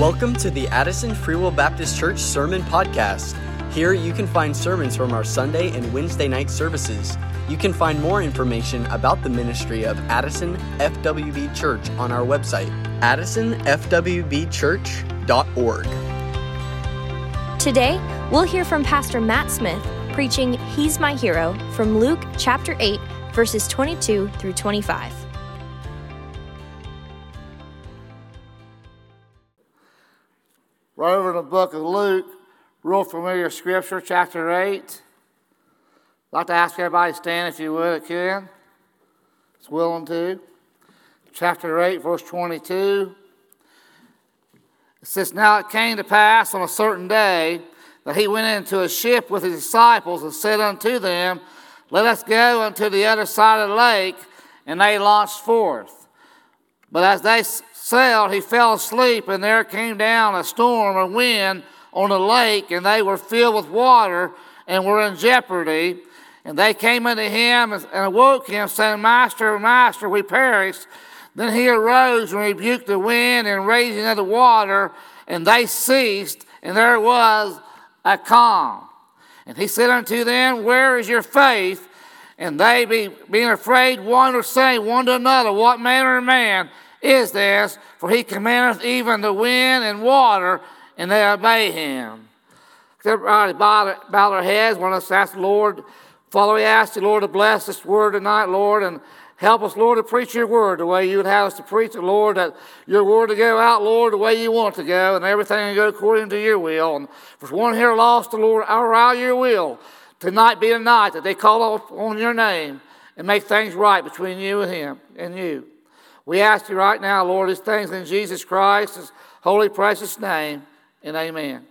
Welcome to the Addison Free Will Baptist Church Sermon Podcast. Here you can find sermons from our Sunday and Wednesday night services. You can find more information about the ministry of Addison FWB Church on our website, addisonfwbchurch.org. Today, we'll hear from Pastor Matt Smith preaching He's My Hero from Luke chapter 8, verses 22 through 25. Right over in the book of Luke, real familiar scripture, chapter 8. I'd like to ask everybody to stand if you would, again. It's willing to. Chapter 8, verse 22. It says, Now it came to pass on a certain day that he went into a ship with his disciples and said unto them, Let us go unto the other side of the lake. And they launched forth. But as they sailed, he fell asleep, and there came down a storm of wind on the lake, and they were filled with water and were in jeopardy. And they came unto him and awoke him, saying, Master, Master, we perished. Then he arose and rebuked the wind and raising of the water, and they ceased, and there was a calm. And he said unto them, Where is your faith? And they, be, being afraid, one to say one to another, What manner of man is this, for he commandeth even the wind and water, and they obey him. Everybody bow, their heads. Want us to ask the Lord, Father, we ask you, Lord, to bless this word tonight, Lord, and help us, Lord, to preach your word the way you would have us to preach it, Lord, that your word to go out, Lord, the way you want it to go, and everything to go according to your will. And if there's one here lost, the Lord, allow your will. Tonight be a night that they call on your name and make things right between you and him and you. We ask you right now, Lord, these things in Jesus Christ's holy, precious name, and amen.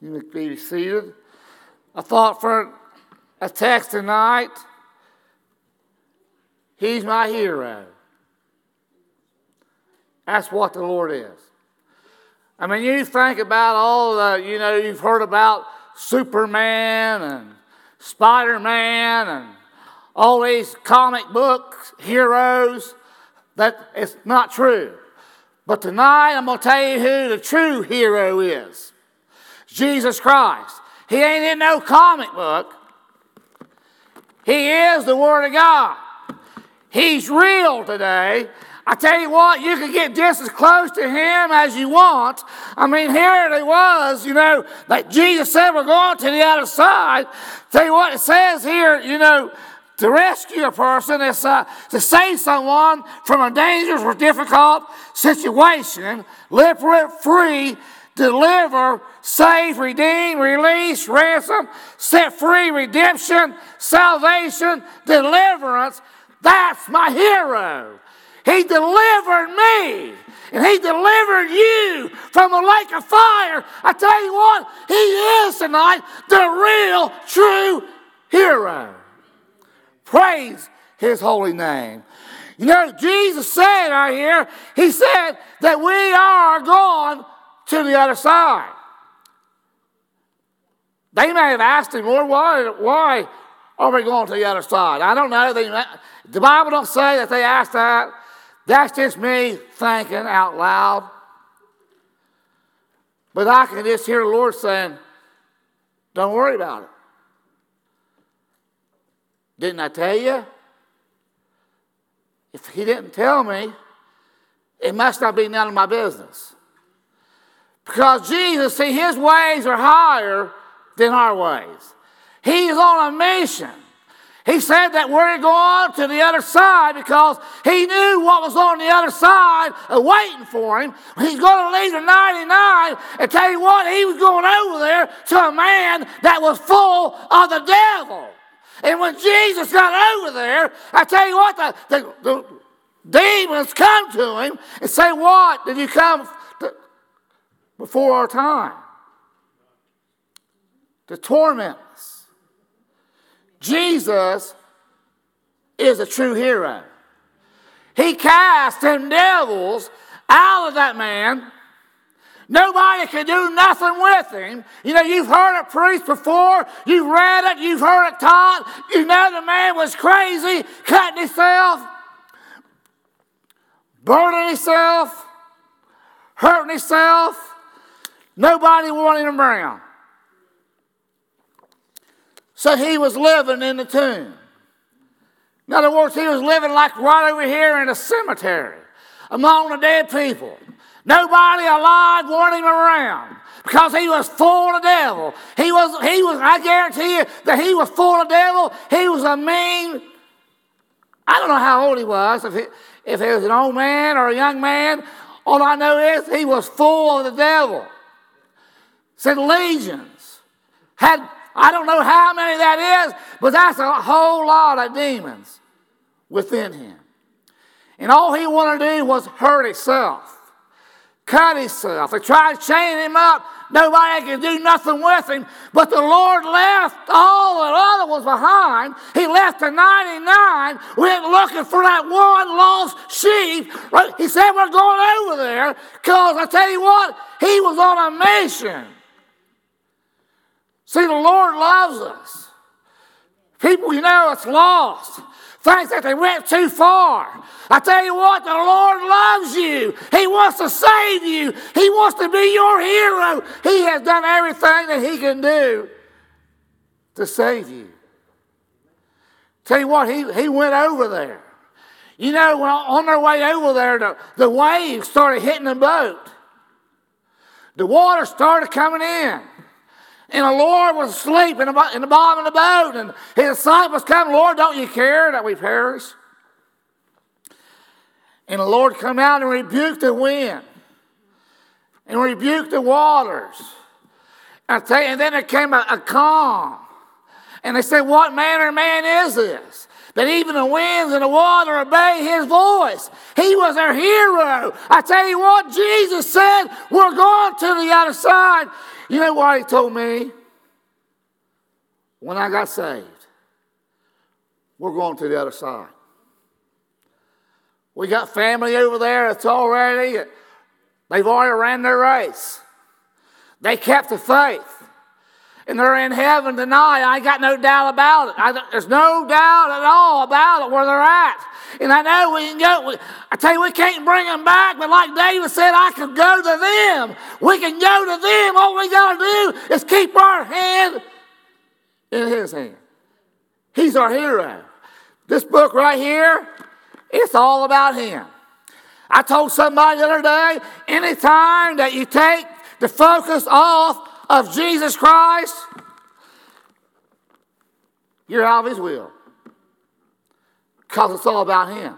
You may be seated. I thought for a text tonight, He's my hero. That's what the Lord is. I mean, you think about all the, you know, you've heard about Superman and Spider Man and all these comic book heroes. That is not true. But tonight I'm going to tell you who the true hero is Jesus Christ. He ain't in no comic book, He is the Word of God. He's real today. I tell you what, you can get just as close to him as you want. I mean, here it was, you know, like Jesus said, we're going to the other side. Tell you what, it says here, you know, to rescue a person is uh, to save someone from a dangerous or difficult situation, liberate, free, deliver, save, redeem, release, ransom, set free, redemption, salvation, deliverance. That's my hero. He delivered me. And he delivered you from the lake of fire. I tell you what, he is tonight the real, true hero. Praise his holy name. You know, Jesus said right here, he said that we are going to the other side. They may have asked him, Lord, why, why are we going to the other side? I don't know. They, the Bible don't say that they asked that. That's just me thinking out loud. But I can just hear the Lord saying, don't worry about it. Didn't I tell you? If he didn't tell me, it must not be none of my business. Because Jesus, see, his ways are higher than our ways. He's on a mission. He said that we're going to the other side because he knew what was on the other side waiting for him. He's going to leave the 99 and tell you what, he was going over there to a man that was full of the devil. And when Jesus got over there, I tell you what, the, the, the demons come to him and say, What? Did you come to, before our time? To torment us. Jesus is a true hero. He cast them devils out of that man Nobody could do nothing with him. You know, you've heard it preached before, you've read it, you've heard it taught. You know the man was crazy, cutting himself, burning himself, hurting himself. Nobody wanted him around. So he was living in the tomb. In other words, he was living like right over here in a cemetery among the dead people. Nobody alive wanted him around because he was full of devil. He was, he was, I guarantee you that he was full of devil. He was a mean, I don't know how old he was, if he, if he was an old man or a young man. All I know is he was full of the devil. Said legions. Had, I don't know how many that is, but that's a whole lot of demons within him. And all he wanted to do was hurt himself cut himself. They tried to chain him up. Nobody could do nothing with him. But the Lord left all the other ones behind. He left the 99, went looking for that one lost sheep. He said, We're going over there because I tell you what, he was on a mission. See, the Lord loves us. People, you know, it's lost thinks that they went too far. I tell you what, the Lord loves you. He wants to save you. He wants to be your hero. He has done everything that He can do to save you. Tell you what, He, he went over there. You know, on their way over there, the, the waves started hitting the boat. The water started coming in. And the Lord was asleep in the, in the bottom of the boat, and his disciples come, Lord, don't you care that we perish? And the Lord come out and rebuked the wind and rebuked the waters. And, you, and then there came a, a calm. And they said, What manner of man is this? That even the winds and the water obey his voice. He was our hero. I tell you what, Jesus said, We're going to the other side. You know what he told me? When I got saved, we're going to the other side. We got family over there that's already, they've already ran their race. They kept the faith. And they're in heaven tonight. I got no doubt about it. I, there's no doubt at all about it where they're at. And I know we can go, we, I tell you, we can't bring them back, but like David said, I can go to them. We can go to them. All we got to do is keep our hand in his hand. He's our hero. This book right here, it's all about him. I told somebody the other day anytime that you take the focus off of Jesus Christ, you're out of his will because it's all about Him.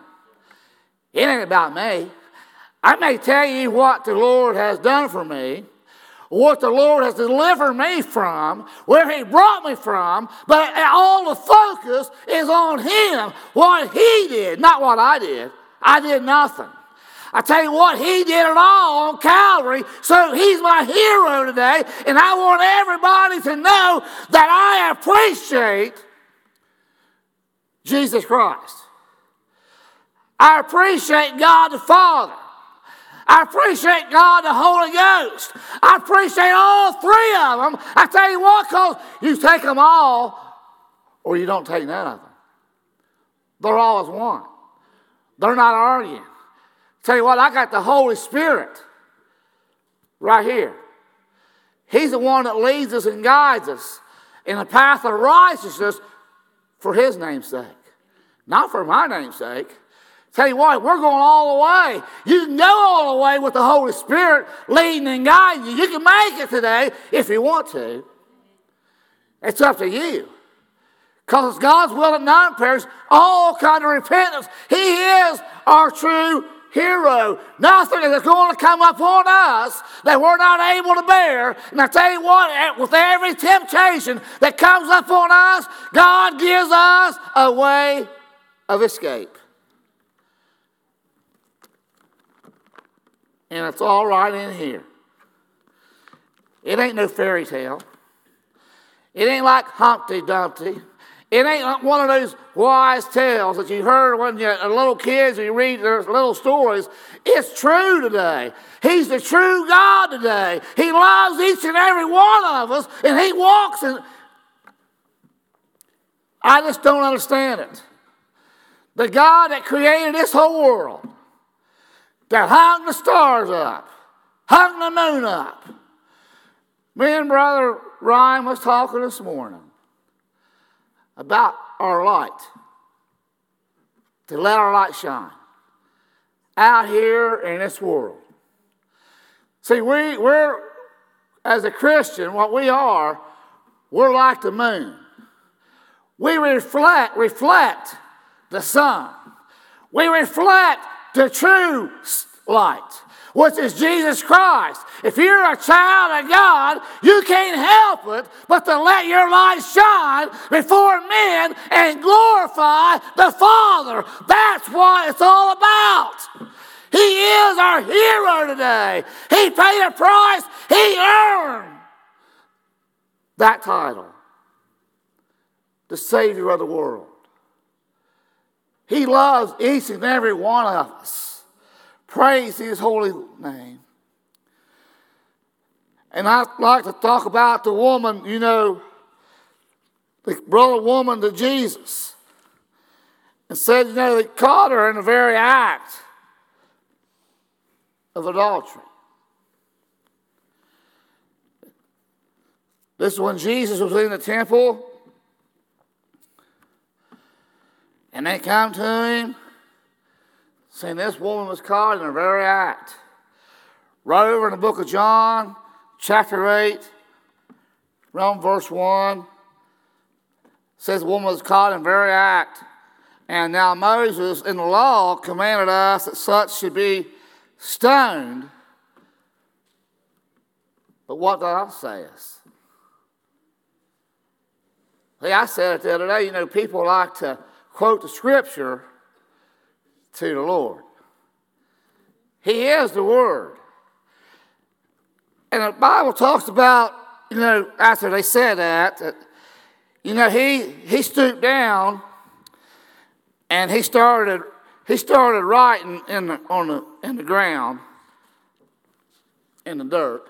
It ain't about me. I may tell you what the Lord has done for me, what the Lord has delivered me from, where He brought me from, but all the focus is on Him, what He did, not what I did. I did nothing. I tell you what, He did it all on Calvary, so He's my hero today, and I want everybody to know that I appreciate Jesus Christ. I appreciate God the Father. I appreciate God the Holy Ghost. I appreciate all three of them. I tell you what, because you take them all or you don't take none of them. They're all as one. They're not arguing. Tell you what, I got the Holy Spirit right here. He's the one that leads us and guides us in the path of righteousness for His name's sake, not for my name's sake. Tell you what, we're going all the way. You can go all the way with the Holy Spirit leading and guiding you. You can make it today if you want to. It's up to you. Because God's will that none perish, all kind of repentance. He is our true hero. Nothing is going to come upon us that we're not able to bear. And I tell you what, with every temptation that comes upon us, God gives us a way of escape. And it's all right in here. It ain't no fairy tale. It ain't like Humpty Dumpty. It ain't one of those wise tales that you heard when you're uh, little kids and you read their little stories. It's true today. He's the true God today. He loves each and every one of us, and He walks in. I just don't understand it. The God that created this whole world, that hung the stars up, hung the moon up. Me and Brother Ryan was talking this morning about our light, to let our light shine out here in this world. See, we, we're, as a Christian, what we are, we're like the moon. We reflect, reflect the sun. We reflect the true light, which is Jesus Christ. If you're a child of God, you can't help it but to let your light shine before men and glorify the Father. That's what it's all about. He is our hero today. He paid a price, he earned that title the Savior of the world. He loves each and every one of us. Praise His holy name. And I'd like to talk about the woman, you know, the brother woman to Jesus. And said, you know, they caught her in the very act of adultery. This is when Jesus was in the temple And they come to him saying this woman was caught in her very act. Right over in the book of John, chapter 8, around verse 1, says the woman was caught in very act. And now Moses in the law commanded us that such should be stoned. But what thou sayest? See, I said it the other day, you know, people like to quote the scripture to the Lord. He is the Word. And the Bible talks about, you know, after they said that, that you know, he, he stooped down and he started, he started writing in the, on the, in the ground, in the dirt.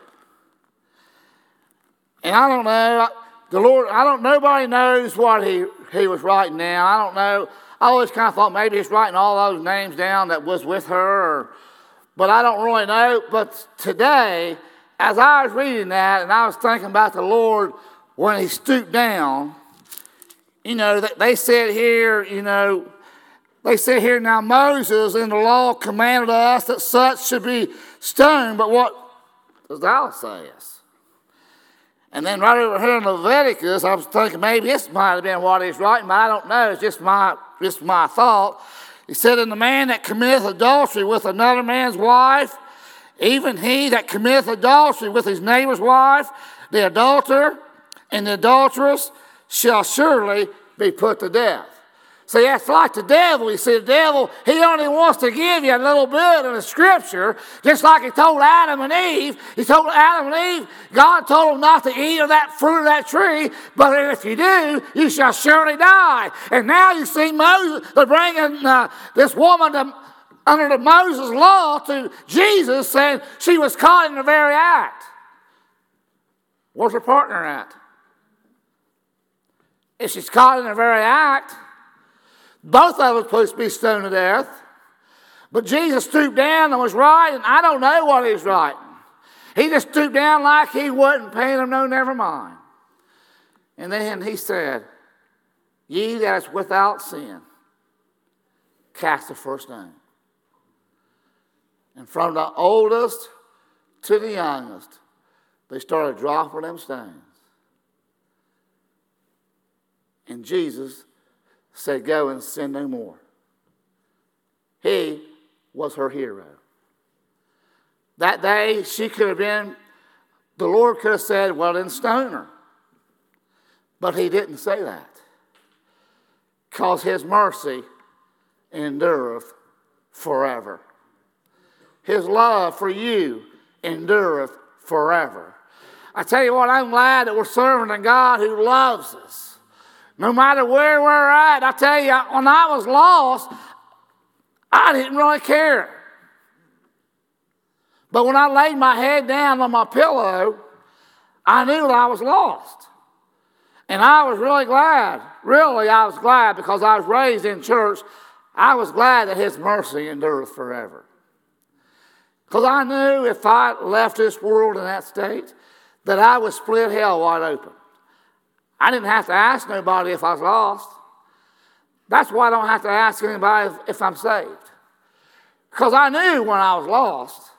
And I don't know, the Lord, I don't, nobody knows what he, he was writing now. I don't know. I always kind of thought maybe he's writing all those names down that was with her, or, but I don't really know. But today, as I was reading that and I was thinking about the Lord when he stooped down, you know, they said here, you know, they said here now Moses in the law commanded us that such should be stoned, but what does thou sayest? And then right over here in Leviticus, I was thinking maybe this might have been what he's writing, but I don't know. It's just my, just my thought. He said, And the man that committeth adultery with another man's wife, even he that committeth adultery with his neighbor's wife, the adulterer and the adulteress shall surely be put to death. See, that's like the devil. You see, the devil, he only wants to give you a little bit of the scripture, just like he told Adam and Eve. He told Adam and Eve, God told them not to eat of that fruit of that tree, but if you do, you shall surely die. And now you see Moses, they're bringing uh, this woman to, under the Moses law to Jesus, saying she was caught in the very act. Where's her partner at? If she's caught in the very act, both of were supposed to be stoned to death. But Jesus stooped down and was writing. I don't know what he was writing. He just stooped down like he wasn't paying them no never mind. And then he said, Ye that is without sin, cast the first stone. And from the oldest to the youngest, they started dropping them stones. And Jesus said, Go and sin no more. He was her hero. That day, she could have been, the Lord could have said, Well, then stone her. But he didn't say that. Because his mercy endureth forever. His love for you endureth forever. I tell you what, I'm glad that we're serving a God who loves us. No matter where we're at, I tell you, when I was lost, I didn't really care. But when I laid my head down on my pillow, I knew I was lost. And I was really glad. Really, I was glad because I was raised in church. I was glad that His mercy endureth forever. Because I knew if I left this world in that state, that I would split hell wide open. I didn't have to ask nobody if I was lost. That's why I don't have to ask anybody if, if I'm saved. Because I knew when I was lost.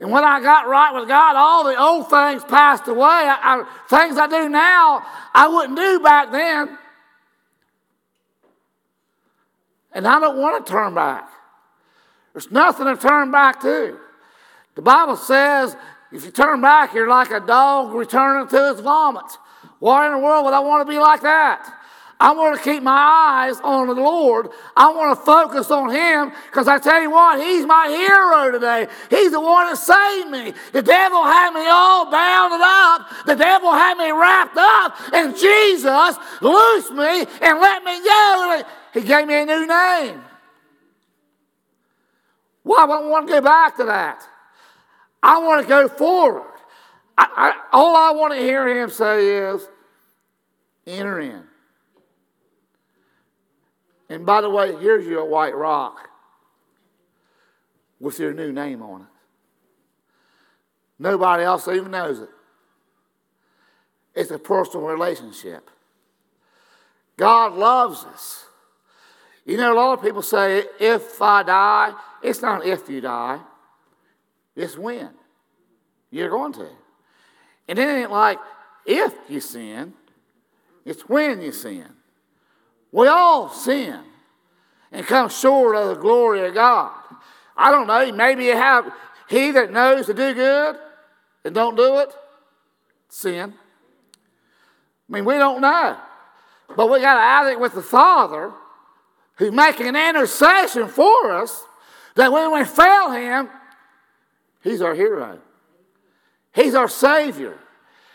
And when I got right with God, all the old things passed away. I, I, things I do now, I wouldn't do back then. And I don't want to turn back. There's nothing to turn back to. The Bible says if you turn back, you're like a dog returning to his vomit. Why in the world would I want to be like that? I want to keep my eyes on the Lord. I want to focus on Him because I tell you what, He's my hero today. He's the one that saved me. The devil had me all bound up. The devil had me wrapped up, and Jesus loosed me and let me go. He gave me a new name. Why well, I want to go back to that? I want to go forward. I, I, all I want to hear him say is, enter in. And by the way, here's your white rock with your new name on it. Nobody else even knows it. It's a personal relationship. God loves us. You know, a lot of people say, if I die, it's not if you die. It's when. You're going to. And it ain't like if you sin, it's when you sin. We all sin and come short of the glory of God. I don't know, maybe you have he that knows to do good and don't do it, sin. I mean, we don't know. But we got to add it with the Father who's making an intercession for us that when we fail him, He's our hero. He's our Savior.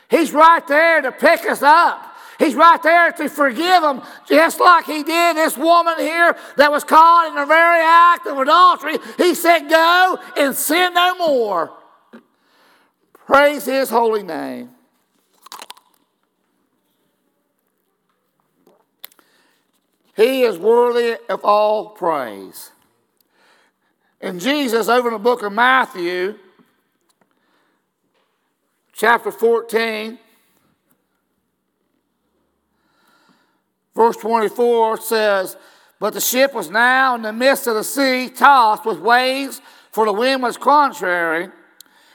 He's right there to pick us up. He's right there to forgive them, just like He did this woman here that was caught in the very act of adultery. He said, Go and sin no more. Praise His holy name. He is worthy of all praise. And Jesus, over in the book of Matthew, chapter 14, verse 24 says, But the ship was now in the midst of the sea, tossed with waves, for the wind was contrary.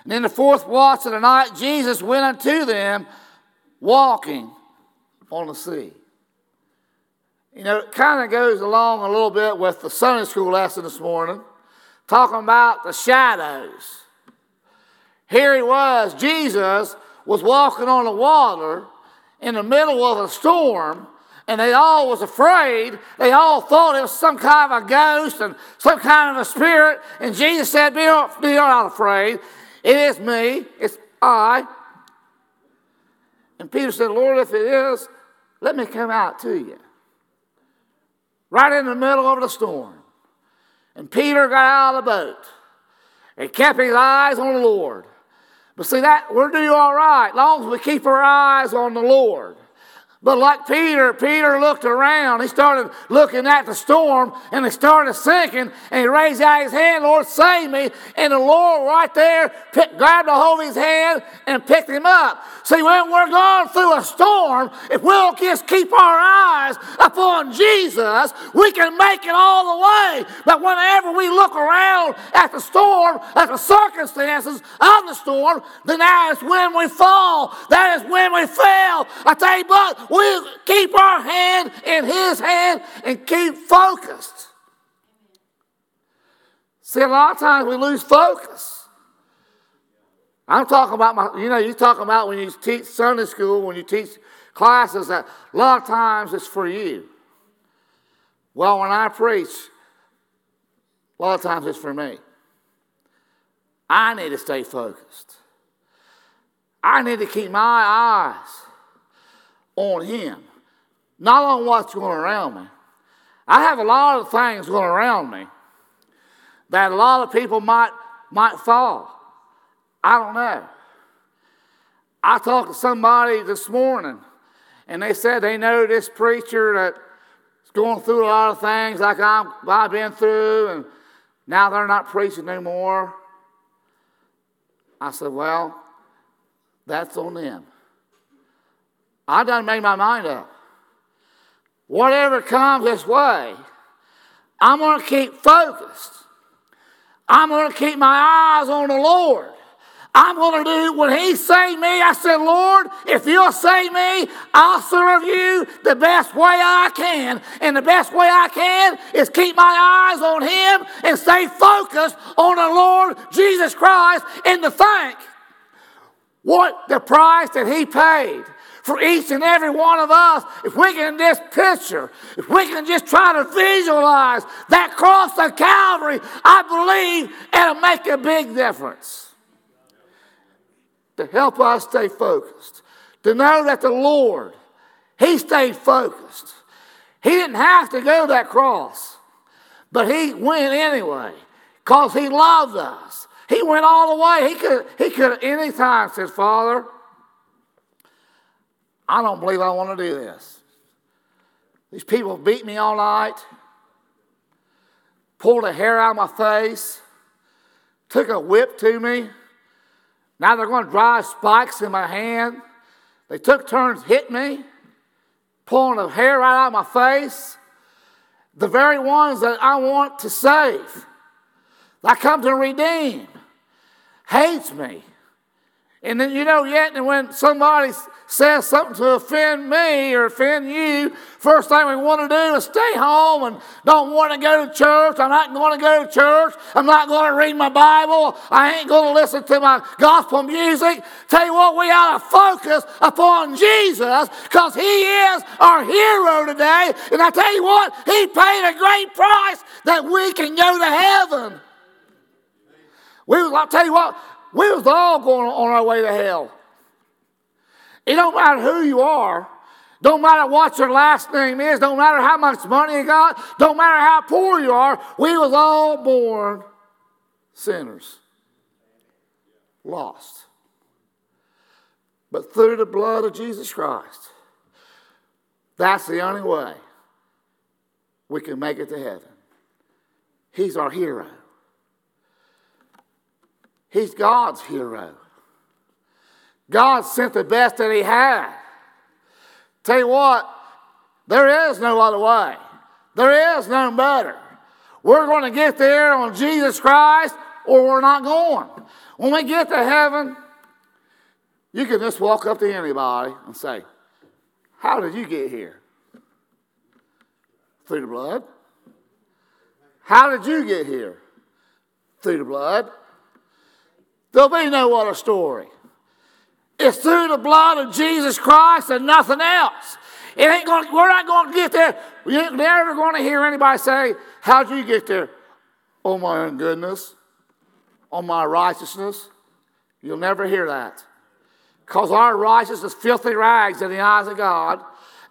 And in the fourth watch of the night, Jesus went unto them, walking on the sea. You know, it kind of goes along a little bit with the Sunday school lesson this morning talking about the shadows. Here he was, Jesus was walking on the water in the middle of a storm, and they all was afraid. They all thought it was some kind of a ghost and some kind of a spirit. And Jesus said, Be not, be not afraid. It is me. It's I. And Peter said, Lord, if it is, let me come out to you. Right in the middle of the storm. And Peter got out of the boat and kept his eyes on the Lord. But see, that we're doing all right, long as we keep our eyes on the Lord. But like Peter, Peter looked around. He started looking at the storm and it started sinking. And he raised out his hand, Lord, save me. And the Lord right there picked, grabbed a hold of his hand and picked him up. See, when we're going through a storm, if we'll just keep our eyes upon Jesus, we can make it all the way. But whenever we look around at the storm, at the circumstances of the storm, then that is when we fall. That is when we fail. I tell you what, we keep our hand in His hand and keep focused. See, a lot of times we lose focus. I'm talking about my, you know, you're talking about when you teach Sunday school, when you teach classes, that a lot of times it's for you. Well, when I preach, a lot of times it's for me. I need to stay focused. I need to keep my eyes on Him, not on what's going around me. I have a lot of things going around me that a lot of people might, might fall. I don't know. I talked to somebody this morning, and they said they know this preacher that's going through a lot of things like i have been through, and now they're not preaching anymore. I said, Well, that's on them. I done made my mind up. Whatever comes this way, I'm going to keep focused. I'm going to keep my eyes on the Lord. I'm going to do when He saved me. I said, Lord, if you'll save me, I'll serve you the best way I can. And the best way I can is keep my eyes on Him and stay focused on the Lord Jesus Christ and to thank what the price that He paid for each and every one of us, if we can just picture, if we can just try to visualize that cross of Calvary, I believe it'll make a big difference to help us stay focused, to know that the Lord, He stayed focused. He didn't have to go that cross, but He went anyway because He loved us. He went all the way. He could, he could at any time said, Father, I don't believe I want to do this. These people beat me all night, pulled the hair out of my face, took a whip to me. Now they're going to drive spikes in my hand. They took turns hitting me, pulling the hair right out of my face. The very ones that I want to save, I come to redeem, hates me. And then you know, yet and when somebody says something to offend me or offend you, first thing we want to do is stay home and don't want to go to church. I'm not going to go to church. I'm not going to read my Bible. I ain't going to listen to my gospel music. Tell you what, we ought to focus upon Jesus because He is our hero today. And I tell you what, He paid a great price that we can go to heaven. We, I'll tell you what, we was all going on our way to hell. It don't matter who you are. Don't matter what your last name is. Don't matter how much money you got. Don't matter how poor you are. We was all born sinners. Lost. But through the blood of Jesus Christ, that's the only way we can make it to heaven. He's our hero. He's God's hero. God sent the best that He had. Tell you what, there is no other way. There is no better. We're going to get there on Jesus Christ or we're not going. When we get to heaven, you can just walk up to anybody and say, How did you get here? Through the blood. How did you get here? Through the blood. There'll be no other story. It's through the blood of Jesus Christ and nothing else. It ain't going. We're not going to get there. You're never going to hear anybody say, "How'd you get there?" On my own goodness, on my righteousness. You'll never hear that, because our righteousness is filthy rags in the eyes of God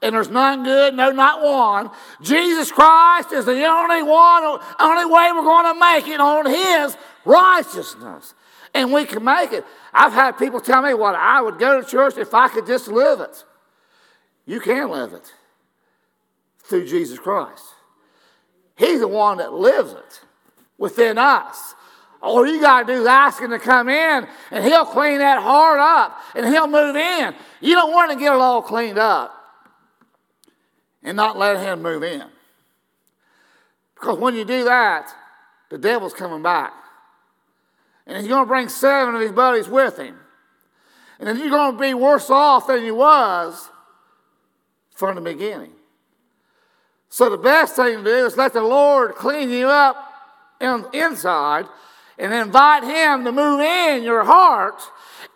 and there's none good, no, not one. Jesus Christ is the only one, only way we're going to make it on His righteousness and we can make it. I've had people tell me what I would go to church if I could just live it. You can live it through Jesus Christ. He's the one that lives it within us. All you got to do is ask Him to come in, and He'll clean that heart up, and He'll move in. You don't want to get it all cleaned up and not let Him move in. Because when you do that, the devil's coming back. And he's going to bring seven of his buddies with him. And then you're going to be worse off than you was from the beginning. So the best thing to do is let the Lord clean you up inside and invite him to move in your heart.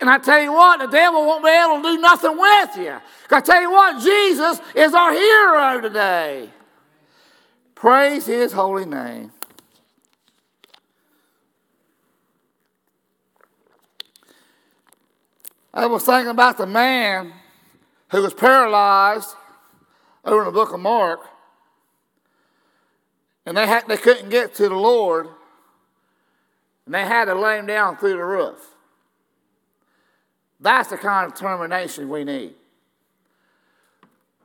And I tell you what, the devil won't be able to do nothing with you. I tell you what, Jesus is our hero today. Praise his holy name. I was thinking about the man who was paralyzed over in the book of Mark, and they, had, they couldn't get to the Lord, and they had to lay him down through the roof. That's the kind of determination we need.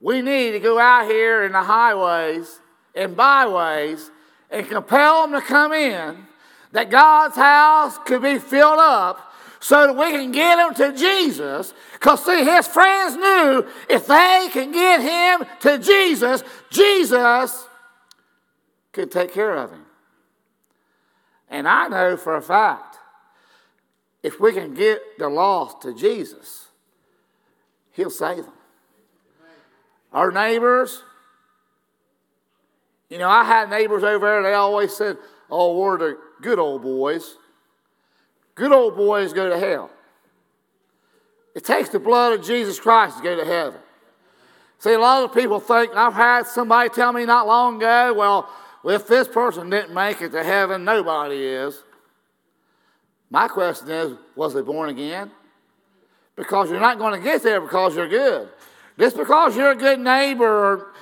We need to go out here in the highways and byways and compel them to come in, that God's house could be filled up so that we can get him to Jesus. Because, see, his friends knew if they can get him to Jesus, Jesus could take care of him. And I know for a fact, if we can get the lost to Jesus, he'll save them. Our neighbors, you know, I had neighbors over there, they always said, oh, we're the good old boys. Good old boys go to hell. It takes the blood of Jesus Christ to go to heaven. See, a lot of people think, I've had somebody tell me not long ago, well, if this person didn't make it to heaven, nobody is. My question is, was they born again? Because you're not going to get there because you're good. Just because you're a good neighbor or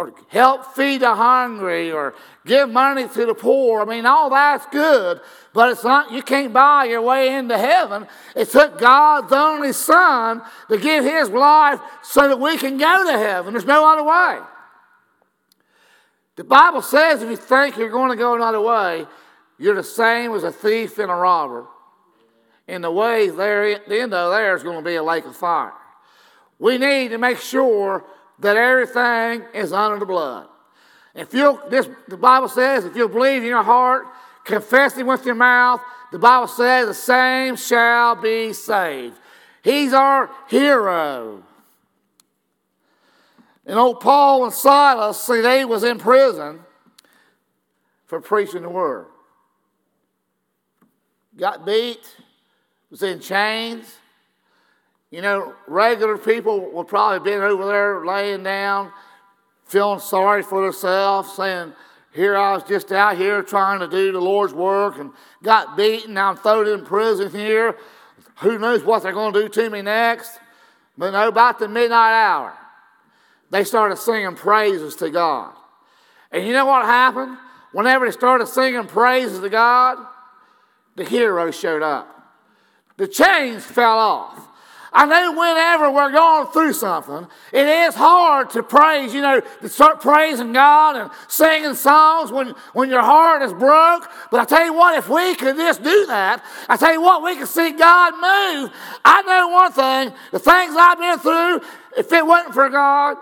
or help feed the hungry or give money to the poor. I mean, all that's good, but it's not, you can't buy your way into heaven. It took God's only Son to give His life so that we can go to heaven. There's no other way. The Bible says if you think you're going to go another way, you're the same as a thief and a robber. And the way there, the end of there is going to be a lake of fire. We need to make sure that everything is under the blood. If you this the Bible says, if you believe in your heart, confess it with your mouth, the Bible says the same shall be saved. He's our hero. And old Paul and Silas, see, they was in prison for preaching the word. Got beat, was in chains, you know, regular people would probably been over there laying down, feeling sorry for themselves, saying, Here I was just out here trying to do the Lord's work and got beaten. I'm thrown in prison here. Who knows what they're going to do to me next? But no, about the midnight hour, they started singing praises to God. And you know what happened? Whenever they started singing praises to God, the hero showed up. The chains fell off. I know whenever we're going through something, it is hard to praise, you know, to start praising God and singing songs when, when your heart is broke. But I tell you what, if we could just do that, I tell you what, we could see God move. I know one thing the things I've been through, if it wasn't for God,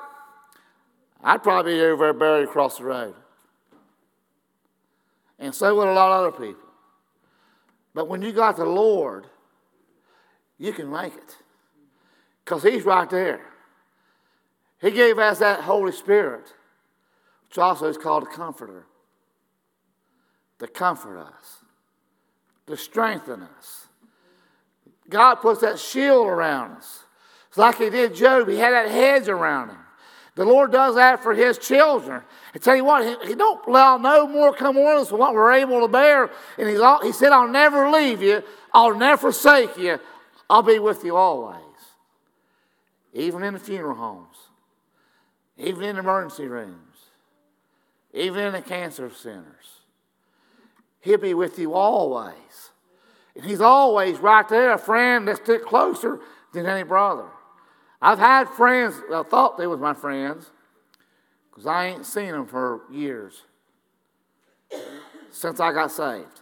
I'd probably be over buried across the road. And so would a lot of other people. But when you got the Lord, you can make it. Because He's right there. He gave us that Holy Spirit, which also is called a comforter, to comfort us, to strengthen us. God puts that shield around us. It's like He did Job, He had that hedge around him. The Lord does that for His children. I tell you what, He, he don't allow no more come on us than what we're able to bear. And all, He said, I'll never leave you, I'll never forsake you, I'll be with you always even in the funeral homes, even in emergency rooms, even in the cancer centers. He'll be with you always. And he's always right there, a friend that's stick closer than any brother. I've had friends, I thought they was my friends, because I ain't seen them for years since I got saved.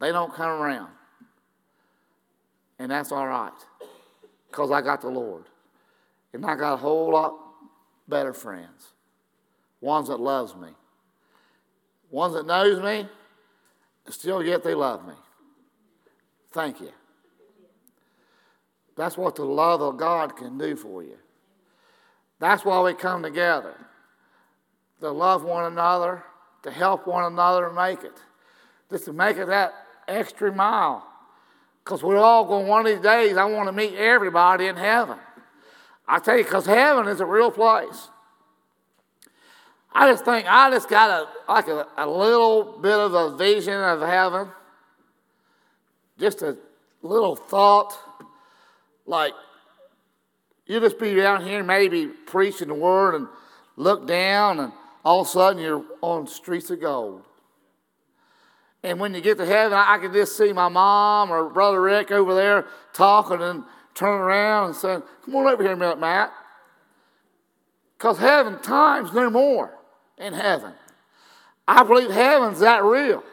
They don't come around. And that's all right, because I got the Lord. And I got a whole lot better friends. Ones that loves me. Ones that knows me, still yet they love me. Thank you. That's what the love of God can do for you. That's why we come together. To love one another, to help one another make it. Just to make it that extra mile. Because we're all going, one of these days, I want to meet everybody in heaven. I tell you, because heaven is a real place. I just think I just got a like a, a little bit of a vision of heaven. Just a little thought, like you just be down here, maybe preaching the word, and look down, and all of a sudden you're on streets of gold. And when you get to heaven, I can just see my mom or brother Rick over there talking, and turning around and saying, Come on over here a minute, Matt. Because heaven times no more in heaven. I believe heaven's that real.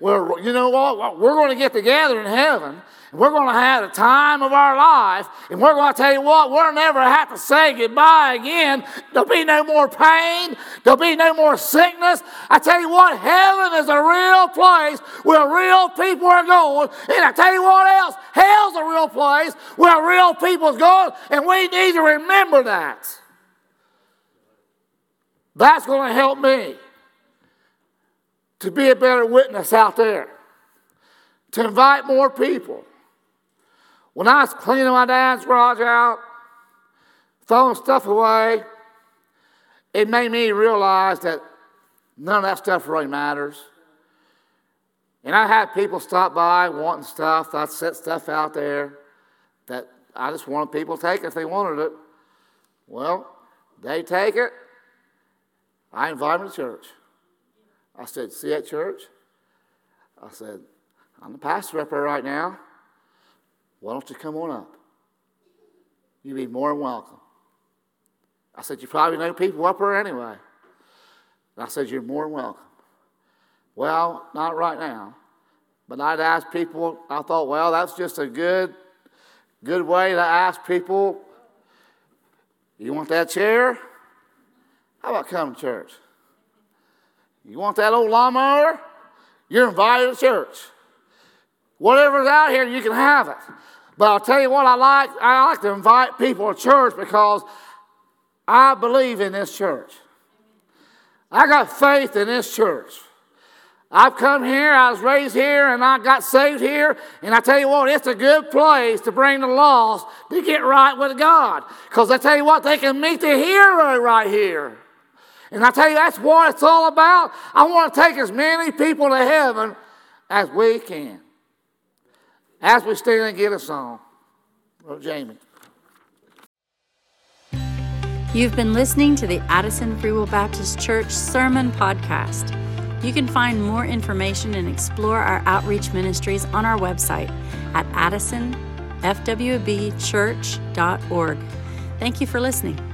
Well, you know what? We're going to get together in heaven, And we're going to have the time of our life. And we're going to tell you what, we'll never have to say goodbye again. There'll be no more pain. There'll be no more sickness. I tell you what, heaven is a real place where real people are going. And I tell you what else, hell's a real place where real people's going. And we need to remember that. That's going to help me to be a better witness out there, to invite more people. When I was cleaning my dad's garage out, throwing stuff away, it made me realize that none of that stuff really matters. And I had people stop by wanting stuff. I'd set stuff out there that I just wanted people to take if they wanted it. Well, they take it. I invite them to church. I said, See at church? I said, I'm the pastor up there right now. Why don't you come on up? You'd be more than welcome. I said, You probably know people up there anyway. And I said, You're more than welcome. Well, not right now. But I'd ask people, I thought, well, that's just a good, good way to ask people, you want that chair? How about come to church? You want that old lawnmower? You're invited to church. Whatever's out here, you can have it. But I'll tell you what, I like, I like to invite people to church because I believe in this church. I got faith in this church. I've come here, I was raised here, and I got saved here. And I tell you what, it's a good place to bring the lost to get right with God. Because I tell you what, they can meet the hero right here. And I tell you, that's what it's all about. I want to take as many people to heaven as we can. As we stand and get a song. Well, Jamie. You've been listening to the Addison Free Will Baptist Church Sermon Podcast. You can find more information and explore our outreach ministries on our website at addisonfwbchurch.org. Thank you for listening.